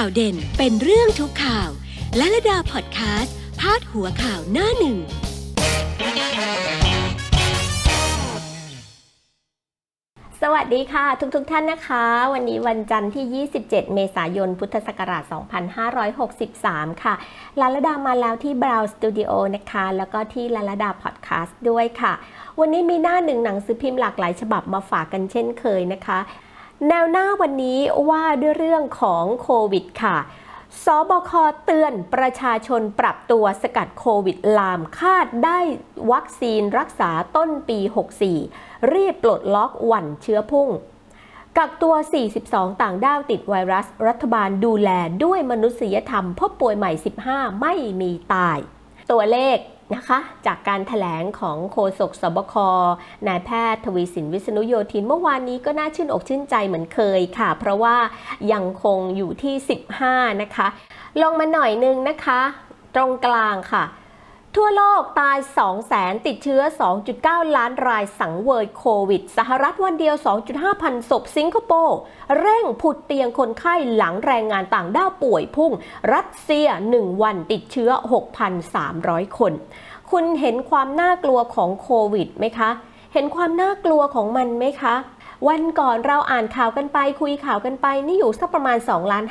ข่าวเด่นเป็นเรื่องทุกข่าว และระดาพอดแคสต์พาดหัวข่าวหน้าหนึ่ง สวัสดีค่ะทุกๆทท่านนะคะ วันนี้วันจันทร์ที่ 27 เมษายน พุทธศักราช 2563 ค่ะ ลาลดามาแล้วที่ Brow Studio นะคะ แล้วก็ที่ลาลดาพอดแคสต์ด้วยค่ะ วันนี้มีหน้าหนึ่งหนังสือพิมพ์หลากหลายฉบับมาฝากกันเช่นเคยนะคะ แนวหน้าวันนี้ว่าด้วยเรื่องของโควิดค่ะ สบคเตือนประชาชนปรับตัวสกัดโควิดลามคาดได้วัคซีนรักษาต้นปี 64 รีบปลดล็อกหวั่นเชื้อพุ่ง กักตัว 42 ต่างด้าวติดไวรัส รัฐบาลดูแลด้วยมนุษยธรรมพบป่วยใหม่ 15 ไม่มีตาย ตัวเลข นะคะ จากการถแถลงของโฆษกสบค นายแพทย์ทวีสินวิษณุโยธินเมื่อวานนี้ก็น่าชื่นอกชื่นใจเหมือนเคยค่ะ เพราะว่ายังคงอยู่ที่ 15 นะคะ ลงมาหน่อยนึงนะคะ ตรงกลางค่ะ ทั่วโลกตาย 2 แสนติดเชื้อ 2.9 ล้านรายสังเวยโควิด สหรัฐวันเดียว 2.5 พันศพสิงคโปร์เร่งผุดเตียงคนไข้หลังแรงงานต่างด้าวป่วยพุ่ง รัสเซีย 1 วันติดเชื้อ 6,300 คน คุณเห็นความน่ากลัวของโควิดไหมคะ เห็นความน่ากลัวของมันไหมคะ วันก่อนเราอ่านข่าวกันไปคุยข่าวกันไปนี่อยู่สักประมาณ 2 ล้าน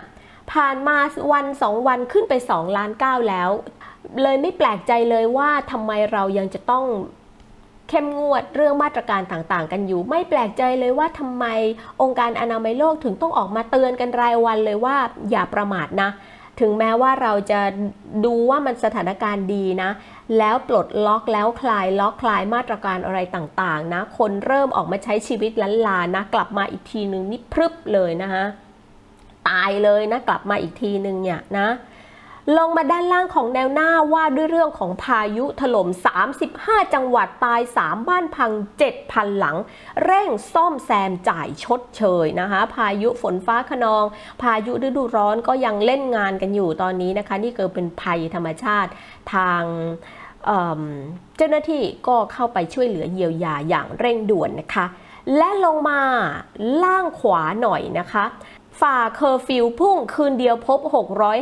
5ผ่านมาวัน 2 วันขึ้นไป 2 ล้าน 9 แล้ว เลยไม่แปลกใจเลยว่าทำไมเรายังจะต้องเข้มงวดเรื่องมาตรการต่างๆ กันอยู่ ไม่แปลกใจเลยว่าทำไมองค์การอนามัยโลกถึงต้องออกมาเตือนกันรายวันเลยว่าอย่าประมาทนะ ถึงแม้ว่าเราจะดูว่ามันสถานการณ์ดีนะ แล้วปลดล็อกแล้วคลายล็อกคลายมาตรการอะไรต่างๆนะ คนเริ่มออกมาใช้ชีวิตล้านลานะ กลับมาอีกทีนึงนี่พรึบเลยนะคะตายเลยนะกลับมาอีกทีนึงเนี่ยนะ ลงมาด้านล่างของแนวหน้าว่าด้วยเรื่องของพายุถล่ม 35 จังหวัดตาย 3 บ้านพัง 7,000 หลัง เร่งซ่อมแซมจ่ายชดเชยนะคะ พายุฝนฟ้าขนอง พายุฤดูร้อนก็ยังเล่นงานกันอยู่ตอนนี้นะคะ นี่เกิดเป็นภัยธรรมชาติทางเจ้าหน้าที่ก็เข้าไปช่วยเหลือเยียวยาอย่างเร่งด่วนนะคะและลงมาล่างขวาหน่อยนะคะ ฝ่าเคอร์ฟิวพุ่งคืนเดียวพบ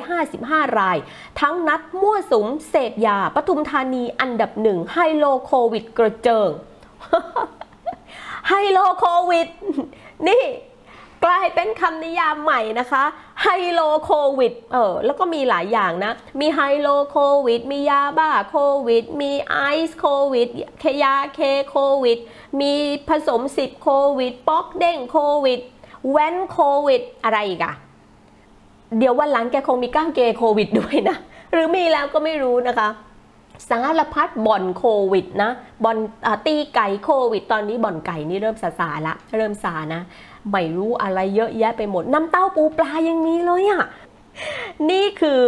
655 ราย ทั้งนัดมั่วสุมเสพยาปทุมธานีอันดับหนึ่งไฮโลโควิดกระเจิงไฮโลโควิด นี่กลายเป็นคำนิยามใหม่นะคะไฮโลโควิดเออแล้วก็มีหลายอย่างนะ มีไฮโลโควิด มียาบ้าโควิด มีไอซ์โควิดเคยาเคโควิด มีผสมสิบโควิด ป๊อกเด้งโควิด แว้นโควิดอะไรอีกอะเดี๋ยววันหลังแกคงมีก้างเกยโควิดด้วยนะ หรือมีแล้วก็ไม่รู้นะคะ สารพัดบ่อนโควิดนะบ่อนตีไก่โควิด ตอนนี้บ่อนไก่นี่เริ่มซาซาละ เริ่มซานะ ไม่รู้อะไรเยอะแยะไปหมด น้ำเต้าปูปลายังมีเลยอะ่ะนี่คือ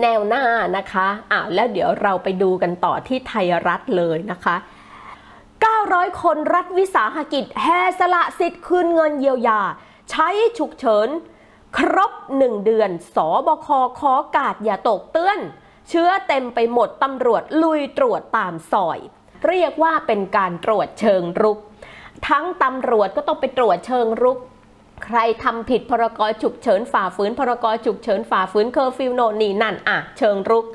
แนวหน้านะคะอ่าแล้วเดี๋ยวเราไปดูกันต่อที่ไทยรัฐเลยนะคะ 900 คนรัฐวิสาหกิจแห่สละสิทธิ์คืนเงินเยียวยา ใช้ฉุกเฉิน ครบ 1 เดือน ศบคขอการ์ดอย่าตกเตือน เชื้อเต็มไปหมดตำรวจลุยตรวจตามซอย เรียกว่าเป็นการตรวจเชิงรุก ทั้งตำรวจก็ต้องไปตรวจเชิงรุก ใครทำผิดพรกฉุกเฉินฝ่าฝืนพรกฉุกเฉินฝ่าฝืนเคอร์ฟิวโนนี่นั่นอะเชิงรุก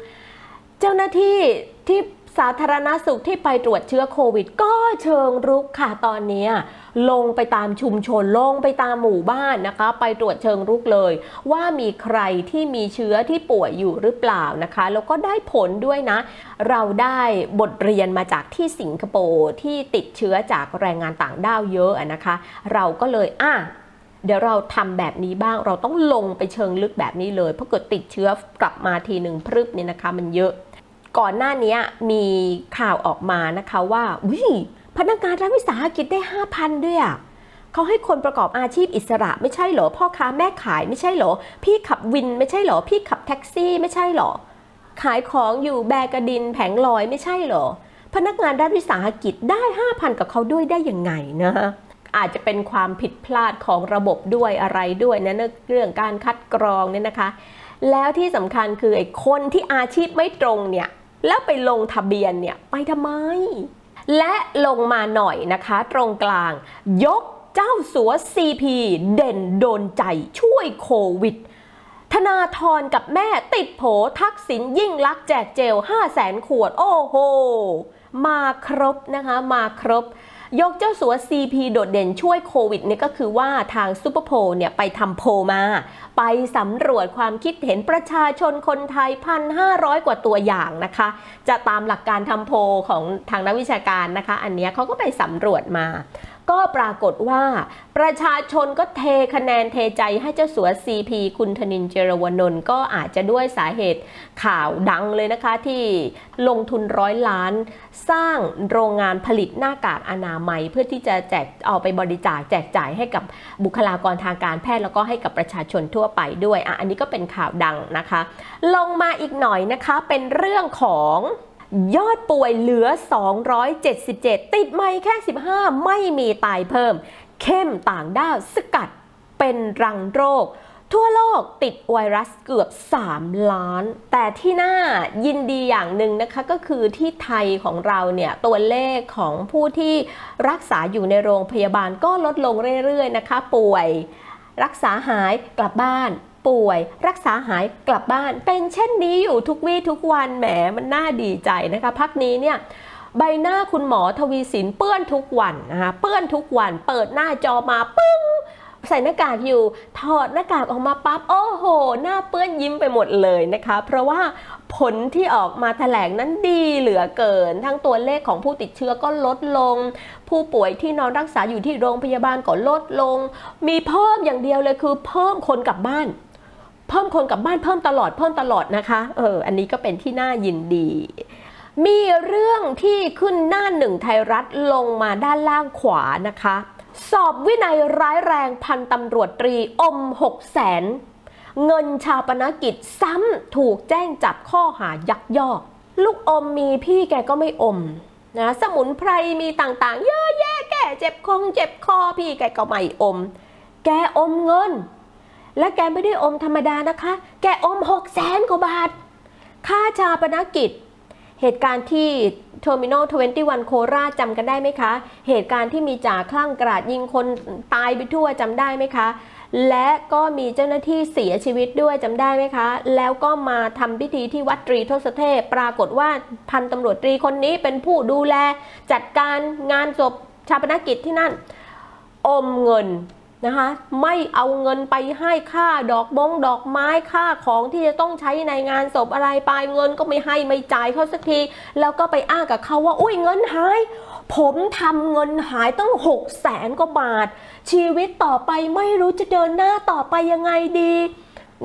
เจ้าหน้าที่ที่ สาธารณสุขที่ไปตรวจเชื้อโควิด ก็เชิงรุกค่ะตอนนี้ ลงไปตามชุมชนลงไปตามหมู่บ้านนะคะ ไปตรวจเชิงรุกเลย ว่ามีใครที่มีเชื้อที่ป่วยอยู่หรือเปล่านะคะ แล้วก็ได้ผลด้วยนะ เราได้บทเรียนมาจากที่สิงคโปร์ที่ติดเชื้อจากแรงงานต่างด้าวเยอะนะคะ เราก็เลยอะเดี๋ยวเราทำแบบนี้บ้างเราต้องลงไปเชิงลึกแบบนี้เลยเพราะเกิดติดเชื้อกลับมาทีหนึ่งพรึบเนี่ยนะคะ มันเยอะ ก่อนหน้านี้มีข่าวออกมานะคะว่าวิพนักงานรัฐวิสาหกิจได้ 5,000 ด้วยอะเขาให้คนประกอบอาชีพอิสระไม่ใช่เหรอ พ่อค้าแม่ขายไม่ใช่เหรอ พี่ขับวินไม่ใช่เหรอ พี่ขับแท็กซี่ไม่ใช่เหรอ ขายของอยู่แบกระดินแผงลอยไม่ใช่เหรอ พนักงานรัฐวิสาหกิจได้ 5,000 กับเขาด้วยได้ยังไงนะอาจจะเป็นความผิดพลาดของระบบด้วยอะไรด้วยนะเรื่องการคัดกรองเนี่ยนะคะ แล้วที่สำคัญคือไอ้คนที่อาชีพไม่ตรงเนี่ย แล้วไปลงทะเบียนเนี่ยไปทำไม และลงมาหน่อยนะคะ ตรงกลาง ยกเจ้าสัว CP เด่นโดนใจช่วยโควิด ธนาธรกับแม่ติดโผทักษิณยิ่งลักแจกเจล 5 0 0แสนขวด โอ้โห มาครบนะคะ มาครบ ยกเจ้าสัว CP โดดเด่นช่วยโควิดเนี่ยก็คือว่าทางซูเปอร์โพลเนี่ยไปทำโพมา ไปสำรวจความคิดเห็นประชาชนคนไทย 1,500 กว่าตัวอย่างนะคะ จะตามหลักการทำโพของทางนักวิชาการนะคะ อันนี้เขาก็ไปสำรวจมา ก็ปรากฏว่าประชาชนก็เทคะแนนเทใจให้เจ้าสัว CP คุณธนินเจรวนนท์ก็อาจจะด้วยสาเหตุข่าวดังเลยนะคะที่ลงทุนร้อยล้าน สร้างโรงงานผลิตหน้ากากอนามัย เพื่อที่จะแจกเอาไปบริจาคแจกจ่ายให้กับบุคลากรทางการแพทย์แล้วก็ให้กับประชาชนทั่วไปด้วยอะอันนี้ก็เป็นข่าวดังนะคะ ลงมาอีกหน่อยนะคะเป็นเรื่องของ ยอดป่วยเหลือ 277 ติดไม่แค่ 15 ไม่มีตายเพิ่ม เข้มต่างด้าวสกัดเป็นรังโรค ทั่วโลกติดไวรัสเกือบ 3 ล้าน แต่ที่น่ายินดีอย่างหนึ่งนะคะก็คือที่ไทยของเราเนี่ยตัวเลขของผู้ที่รักษาอยู่ในโรงพยาบาลก็ลดลงเรื่อยๆนะคะ ป่วย รักษาหายกลับบ้าน ป่วย รักษาหายกลับบ้าน เป็นเช่นนี้อยู่ทุกวี่ทุกวันแหมมันน่าดีใจนะคะพักนี้เนี่ยใบหน้าคุณหมอทวีสินเปื้อนทุกวันนะคะเปื้อนทุกวัน เปิดหน้าจอมาปึ้งใส่หน้ากากอยู่ถอดหน้ากากออกมาปั๊บโอ้โห หน้าเปื้อนยิ้มไปหมดเลยนะคะ เพราะว่าผลที่ออกมาแถลงนั้นดีเหลือเกิน ทั้งตัวเลขของผู้ติดเชื้อก็ลดลง ผู้ป่วยที่นอนรักษาอยู่ที่โรงพยาบาลก็ลดลง มีเพิ่มอย่างเดียวเลยคือเพิ่มคนกลับบ้าน เพิ่มคนกลับบ้านเพิ่มตลอดเพิ่มตลอดนะคะ เออ อันนี้ก็เป็นที่น่ายินดี มีเรื่องที่ขึ้นหน้าหนึ่งไทยรัฐลงมาด้านล่างขวานะคะ สอบวินัยร้ายแรงพันตำรวจตรีอม6 0แสนเงินชาปนกิจซ้ำถูกแจ้งจับข้อหายักยอก ลูกอมมีพี่แกก็ไม่อมนะสมุนไพรมีต่างๆ เยอะแยะแกเจ็บคงเจ็บคอพี่แกก็ไม่อม แกอมเงิน และแกไม่ได้อมธรรมดานะคะ แกอม6 0แสนกว่าบาท ค่าชาปนกิจ เหตุการณ์ที่ Terminal 21 โคราชจำกันได้ไหมคะ เหตุการณ์ที่มีจ่าคลั่งกราดยิงคนตายไปทั่วจำได้ไหมคะ และก็มีเจ้าหน้าที่เสียชีวิตด้วยจำได้ไหมคะ แล้วก็มาทำพิธีที่วัดตรีทศเทพ ปรากฏว่าพันตำรวจตรีคนนี้เป็นผู้ดูแล จัดการงานศพชาปนกิจที่นั่น อมเงิน นะคะไม่เอาเงินไปให้ค่าดอกบงดอกไม้ค่าของที่จะต้องใช้ในงานศพอะไรไปเงินก็ไม่ให้ไม่จ่ายเขาสักที แล้วก็ไปอ้างกับเขาว่าอุ้ยเงินหาย ผมทำเงินหายตั้งหกแสนกว่าบาท ชีวิตต่อไปไม่รู้จะเดินหน้าต่อไปยังไงดี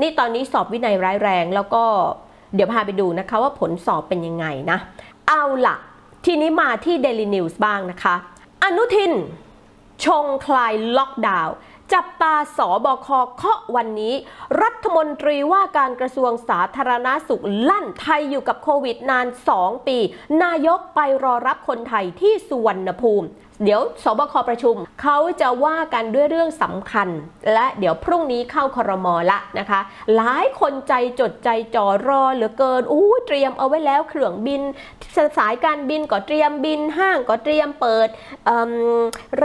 นี่ตอนนี้สอบวินัยร้ายแรงแล้วก็เดี๋ยวพาไปดูนะคะว่าผลสอบเป็นยังไงนะ เอาล่ะทีนี้มาที่ Daily News บ้างนะคะ อนุทิน ชงคลายล็อกดาวน์จับตาสบคเคาะวันนี้ รัฐมนตรีว่าการกระทรวงสาธารณาสุขลั่นไทยอยู่กับโควิดนาน 2 ปี นายกไปรอรับคนไทยที่สุวรรณภูมิเดี๋ยวสบคประชุมเขาจะว่ากันด้วยเรื่องสำคัญ และเดี๋ยวพรุ่งนี้เข้าครมละนะคะ หลายคนใจจดใจจ่อรอเหลือเกินอู้เตรียมเอาไว้แล้วเครื่องบิน สายการบินก็เตรียมบินห้างก็เตรียมเปิด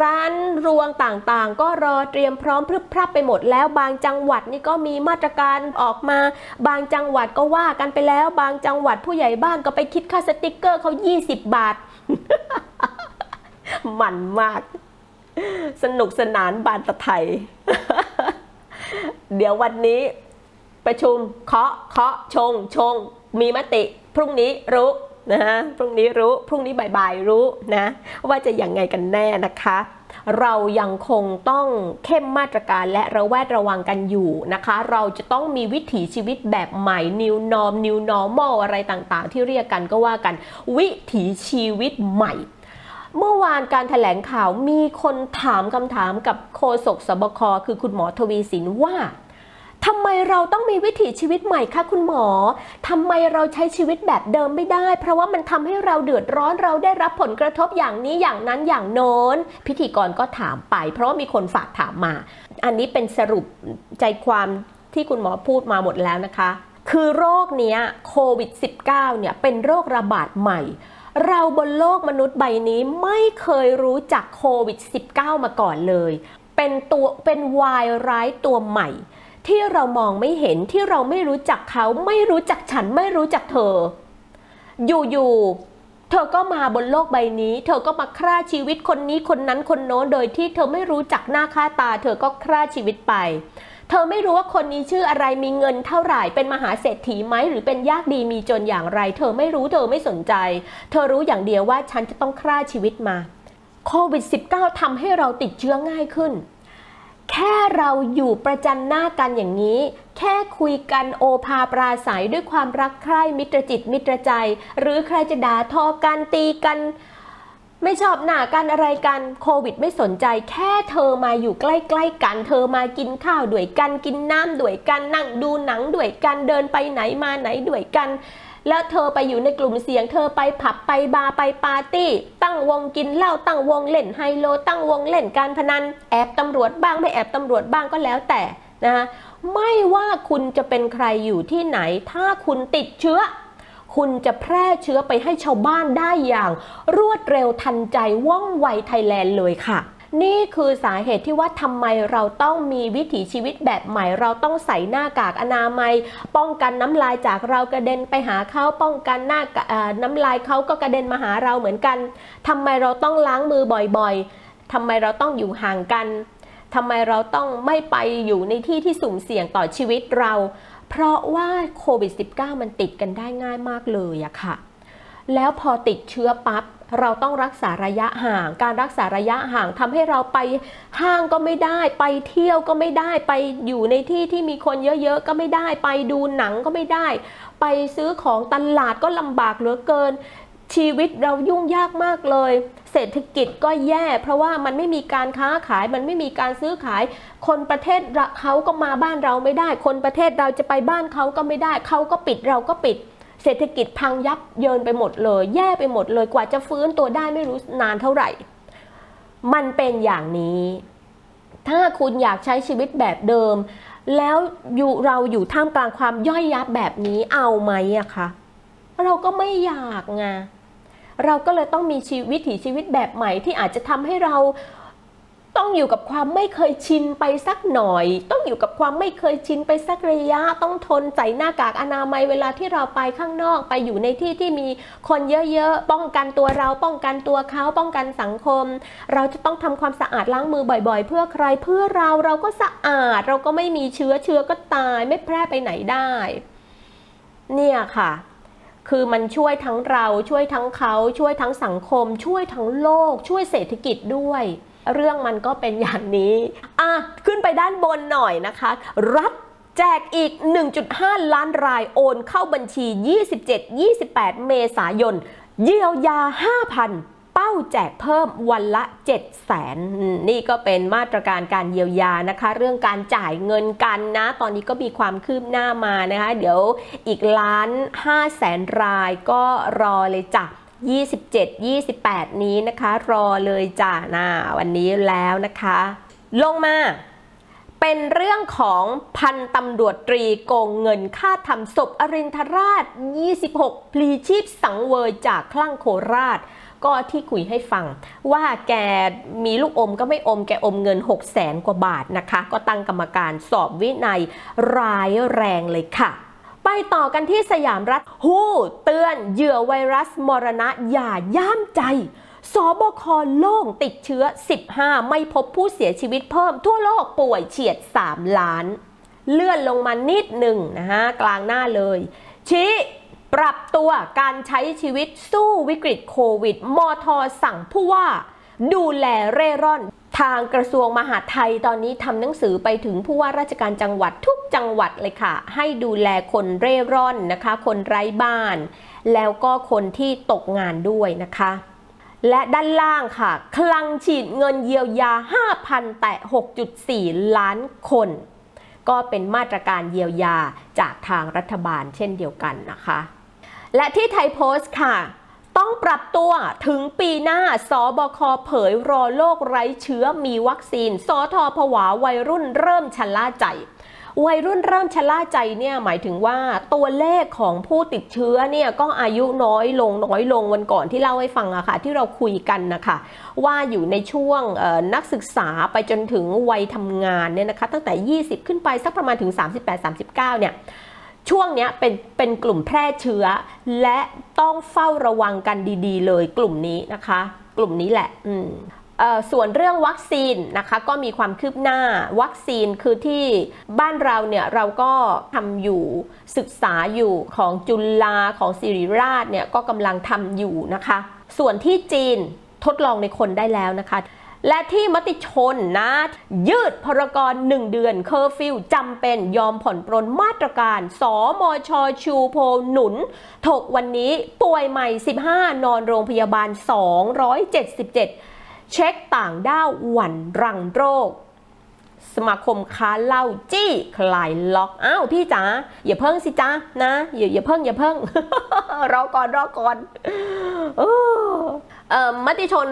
ร้านรวงต่างๆ ก็รอเตรียมพร้อมพรึบพรับไปหมดแล้วบางจังหวัดนี่ก็มีมาตรการออกมา บางจังหวัดก็ว่ากันไปแล้ว บางจังหวัดผู้ใหญ่บ้านก็ไปคิดค่าสติกเกอร์เขา 20 บาท มันมาก สนุกสนานบานตะไทย เดี๋ยววันนี้ประชุมเคาะเคาะชง ชง มีมติ พรุ่งนี้รู้นะฮะพรุ่งนี้รู้พรุ่งนี้บ่ายๆรู้นะ ว่าจะยังไงกันแน่นะคะ เรายังคงต้องเข้มมาตรการและระแวดระวังกันอยู่นะคะ เราจะต้องมีวิถีชีวิตแบบใหม่ new norm new normal อะไรต่างๆ ที่เรียกกันก็ว่ากัน วิถีชีวิตใหม่ เมื่อวานการถแถลงข่าวมีคนถามคำถามกับโฆษกสบคคือคุณหมอทวีสินว่าทำไมเราต้องมีวิถีชีวิตใหม่คะคุณหมอ ทำไมเราใช้ชีวิตแบบเดิมไม่ได้ เพราะว่ามันทำให้เราเดือดร้อนเราได้รับผลกระทบอย่างนี้อย่างนั้นอย่างโน้น พิธีกรก็ถามไป เพราะว่ามีคนฝากถามมา อันนี้เป็นสรุปใจความที่คุณหมอพูดมาหมดแล้วนะคะ คือโรคเนี้ยโควิด -19 เนี่ยเป็นโรคระบาดใหม่ เราบนโลกมนุษย์ใบนี้ไม่เคยรู้จักโควิด -19 มาก่อนเลย เป็นตัวเป็นวายร้ายตัวใหม่ ที่เรามองไม่เห็นที่เราไม่รู้จักเขาไม่รู้จักฉันไม่รู้จักเธอ อยู่ๆเธอก็มาบนโลกใบนี้ เธอก็มาฆ่าชีวิตคนนี้คนนั้นคนโน้นโดยที่เธอไม่รู้จักหน้าค่าตา เธอก็ฆ่าชีวิตไป เธอไม่รู้ว่าคนนี้ชื่ออะไรมีเงินเท่าไหร่เป็นมหาเศรษฐีไหมหรือเป็นยากดีมีจนอย่างไร เธอไม่รู้เธอไม่สนใจ เธอรู้อย่างเดียวว่าฉันจะต้องฆ่าชีวิตมาโควิด -19 ทำให้เราติดเชื้อง่ายขึ้น แค่เราอยู่ประจันหน้ากันอย่างนี้ แค่คุยกันโอภาปราศัยด้วยความรักใคร่มิตรจิตมิตรใจ หรือใครจะด่าทอกันตีกัน ไม่ชอบหน้ากันอะไรกันโควิดไม่สนใจ แค่เธอมาอยู่ใกล้ๆกัน เธอมากินข้าวด้วยกันกินน้ำด้วยกันนั่งดูหนังด้วยกันเดินไปไหนมาไหนด้วยกัน แล้วเธอไปอยู่ในกลุ่มเสียง เธอไปผับไปบาร์ไปปาร์ตี้ ตั้งวงกินเหล้าตั้งวงเล่นไฮโล ตั้งวงเล่นการพนันแอบตำรวจบ้างไม่แอบตำรวจบ้างก็แล้วแต่นะคะไม่ว่าคุณจะเป็นใครอยู่ที่ไหน ถ้าคุณติดเชื้อ คุณจะแพร่เชื้อไปให้ชาวบ้านได้อย่าง รวดเร็วทันใจว่องไวไทยแลนด์เลยค่ะนี่คือสาเหตุที่ว่าทำไมเราต้องมีวิถีชีวิตแบบใหม่ เราต้องใส่หน้ากากอนามัย ป้องกันน้ำลายจากเรากระเด็นไปหาเขาป้องกันหน้าน้ำลายเขาก็กระเด็นมาหาเราเหมือนกันทำไมเราต้องล้างมือบ่อยๆทำไมเราต้องอยู่ห่างกันทำไมเราต้องไม่ไปอยู่ในที่ที่สุ่มเสี่ยงต่อชีวิตเรา เพราะว่าโควิด -19 มันติดกันได้ง่ายมากเลยอะค่ะ แล้วพอติดเชื้อปั๊บเราต้องรักษาระยะห่าง การรักษาระยะห่างทำให้เราไปห้างก็ไม่ได้ ไปเที่ยวก็ไม่ได้ ไปอยู่ในที่ที่มีคนเยอะๆก็ไม่ได้ ไปดูหนังก็ไม่ได้ ไปซื้อของตลาดก็ลำบากเหลือเกิน ชีวิตเรายุ่งยากมากเลย เศรษฐกิจก็แย่ เพราะว่ามันไม่มีการค้าขายมันไม่มีการซื้อขาย คนประเทศเขาก็มาบ้านเราไม่ได้ คนประเทศเราจะไปบ้านเขาก็ไม่ได้เขาก็ปิดเราก็ปิด เศรษฐกิจพังยับเยินไปหมดเลย แย่ไปหมดเลยกว่าจะฟื้นตัวได้ไม่รู้นานเท่าไหร่ มันเป็นอย่างนี้ ถ้าคุณอยากใช้ชีวิตแบบเดิม แล้วอยู่เราอยู่ท่ามกลางความย่อยยับแบบนี้เอาไหมอะคะเราก็ไม่อยากไง เราก็เลยต้องมีชีวิตถีชีวิตแบบใหม่ที่อาจจะทำให้เราต้องอยู่กับความไม่เคยชินไปสักหน่อย ต้องอยู่กับความไม่เคยชินไปสักระยะ ต้องทนใส่หน้ากากอนามัยเวลาที่เราไปข้างนอกไปอยู่ในที่ที่มีคนเยอะๆ ป้องกันตัวเรา ป้องกันตัวเขาป้องกันสังคม เราจะต้องทำความสะอาดล้างมือบ่อยๆ เพื่อใครเพื่อเราเราก็สะอาด เราก็ไม่มีเชื้อเชื้อก็ตายไม่แพร่ไปไหนได้ เนี่ยค่ะ คือมันช่วยทั้งเราช่วยทั้งเขาช่วยทั้งสังคม ช่วยทั้งโลก ช่วยเศรษฐกิจด้วย เรื่องมันก็เป็นอย่างนี้อะขึ้นไปด้านบนหน่อยนะคะ รัฐแจกอีก 1.5 ล้านรายโอนเข้าบัญชี 27-28 เมษายน เยียวยา 5,000 ป้าแจกเพิ่มวันละ 7 0 0แสนนี่ก็เป็นมาตรการการเยียวยานะคะ เรื่องการจ่ายเงินกันนะ ตอนนี้ก็มีความคืบหน้ามานะคะ เดี๋ยวอีกล้าน5แสนรายก็รอเลยจ้ะ27 28 นี้นะคะ รอเลยจ้ะนะวันนี้แล้วนะคะ ลงมาเป็นเรื่องของพันตำรวจตรีโกงเงินค่าทำศพอรินทราช 26 พลีชีพสังเวยจากคลั่งโคราช ก็ที่คุยให้ฟัง ว่าแกมีลูกอมก็ไม่อมแกอมเงิน6 0แสนกว่าบาทนะคะ ก็ตั้งกรรมการสอบวินัยร้ายแรงเลยค่ะ ไปต่อกันที่สยามรัฐหู้เตือนเหยื่อไวรัสมรณะอย่าย่ามใจสบคโล่งติดเชื้อ 15 ไม่พบผู้เสียชีวิตเพิ่ม ทั่วโลกป่วยเฉียด 3 ล้าน เลื่อนลงมานิดหนึ่งนะฮะ กลางหน้าเลย ชี้ ปรับตัวการใช้ชีวิตสู้วิกฤตโควิด มทสั่งผู้ว่า ดูแลเร่ร่อน ทางกระทรวงมหาดไทยตอนนี้ทำหนังสือไปถึงผู้ว่าราชการจังหวัดทุกจังหวัดเลยค่ะ ให้ดูแลคนเร่ร่อนนะคะ คนไร้บ้าน แล้วก็คนที่ตกงานด้วยนะคะและด้านล่างค่ะ คลังฉีดเงินเยียวยา 5,000 แต่ 6.4 ล้านคน ก็เป็นมาตรการเยียวยาจากทางรัฐบาลเช่นเดียวกันนะคะ และที่ไทยโพสต์ค่ะ ต้องปรับตัวถึงปีหน้า สบคเผยรอโลกไร้เชื้อมีวัคซีน สทผวาวัยรุ่นเริ่มชะล่าใจวัยรุ่นเริ่มชะล่าใจเนี่ยหมายถึงว่าตัวเลขของผู้ติดเชื้อเนี่ยก็อายุน้อยลงน้อยลงวันก่อนที่เล่าให้ฟังอะค่ะที่เราคุยกันนะคะว่าอยู่ในช่วงนักศึกษาไปจนถึงวัยทำงานเนี่ยนะคะตั้งแต่ 20 ขึ้นไปสักประมาณถึง 38-39 เนี่ย ช่วงนี้เป็นเป็นกลุ่มแพร่เชื้อ และต้องเฝ้าระวังกันดีๆ เลยกลุ่มนี้นะคะ กลุ่มนี้แหละอืมส่วนเรื่องวัคซีนนะคะก็มีความคืบหน้าวัคซีนคือที่บ้านเราเนี่ยเราก็ทำอยู่ศึกษาอยู่ของจุฬาของศิริราชเนี่ยก็กำลังทำอยู่นะคะ ส่วนที่จีนทดลองในคนได้แล้วนะคะ และที่มติชนนะ ยืดพรกหนึ่งเดือนเคอร์ฟิวจำเป็นยอมผ่อนปรนมาตรการ สมชชูโพลหนุน ถกวันนี้ป่วยใหม่ 15 นอนโรงพยาบาล 277 เช็คต่างด้าวหวั่นรังโรค สมาคมค้าเหล้าจี้คลายล็อกอ้าวพี่จ๋าอย่าเพิ่งสิจ้านะอย่าอย่าเพิ่งอย่าเพิ่งรอก่อนรอก่อน มติชน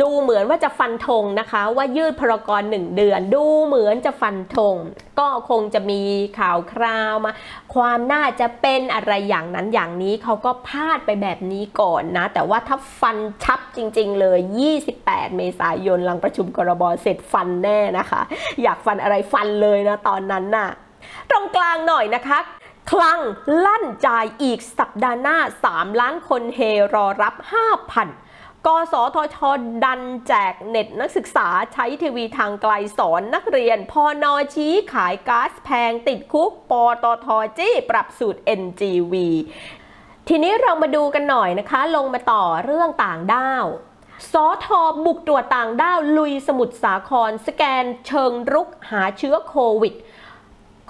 ดูเหมือนว่าจะฟันธงนะคะ ว่ายืดพรกรหนึ่งเดือน ดูเหมือนจะฟันธงก็คงจะมีข่าวคราวมา ความน่าจะเป็นอะไรอย่างนั้นอย่างนี้เขาก็พาดไปแบบนี้ก่อนนะ แต่ว่าถ้าฟันชับจริง ๆ เลย 28 เมษายนหลังประชุมกรบเสร็จฟันแน่นะคะ อยากฟันอะไรฟันเลยนะตอนนั้นน่ะตรงกลางหน่อยนะคะคลังลั่นจ่ายอีกสัปดาห์หน้า 3 ล้านคนเฮรอรับ 5,000 กสทช ดันแจกเน็ตนักศึกษาใช้ทีวีทางไกลสอนนักเรียน พอนอชี้ขายก๊าซแพงติดคุก ปตทจี้ปรับสูตร NGV ทีนี้เรามาดูกันหน่อยนะคะ ลงมาต่อเรื่องต่างด้าวสอทอบุกตรวจต่างด้าว ลุยสมุทรสาคร สแกนเชิงรุกหาเชื้อโควิด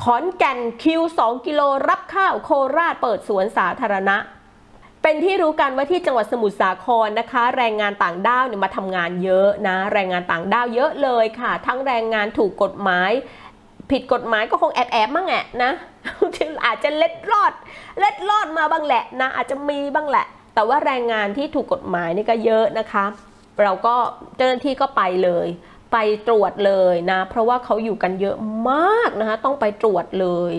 ขอนแก่นคิว 2 กิโลรับข้าวโคราชเปิดสวนสาธารณะ เป็นที่รู้กันว่าที่จังหวัดสมุทรสาครนะคะ แรงงานต่างด้าวเนี่ยมาทำงานเยอะนะ แรงงานต่างด้าวเยอะเลยค่ะ ทั้งแรงงานถูกกฎหมาย ผิดกฎหมายก็คงแอบแอบมั่งแหละนะอาจจะเล็ดรอด เล็ดรอดมาบ้างแหละนะ อาจจะมีบ้างแหละ แต่ว่าแรงงานที่ถูกกฎหมายนี่ก็เยอะนะคะ เราก็เจ้าหน้าที่ก็ไปเลย ไปตรวจเลยนะ เพราะว่าเขาอยู่กันเยอะมากนะคะ ต้องไปตรวจเลย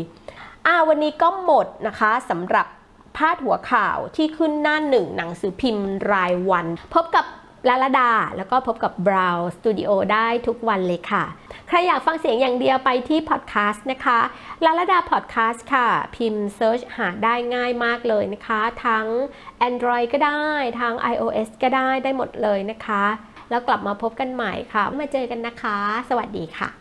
อ่าวันนี้ก็หมดนะคะสำหรับ พาดหัวข่าวที่ขึ้นหน้าหนึ่งหนังสือพิมพ์รายวัน พบกับลาลาดา แล้วก็พบกับ Brow Studio ได้ทุกวันเลยค่ะ ใครอยากฟังเสียงอย่างเดียวไปที่พอดแคสต์นะคะลาลาดาพอดแคสต์ค่ะ พิมพ์เซิร์ชหาได้ง่ายมากเลยนะคะ ทั้ง Android ก็ได้ทาง iOS ก็ได้ได้หมดเลยนะคะ แล้วกลับมาพบกันใหม่ค่ะ มาเจอกันนะคะ สวัสดีค่ะ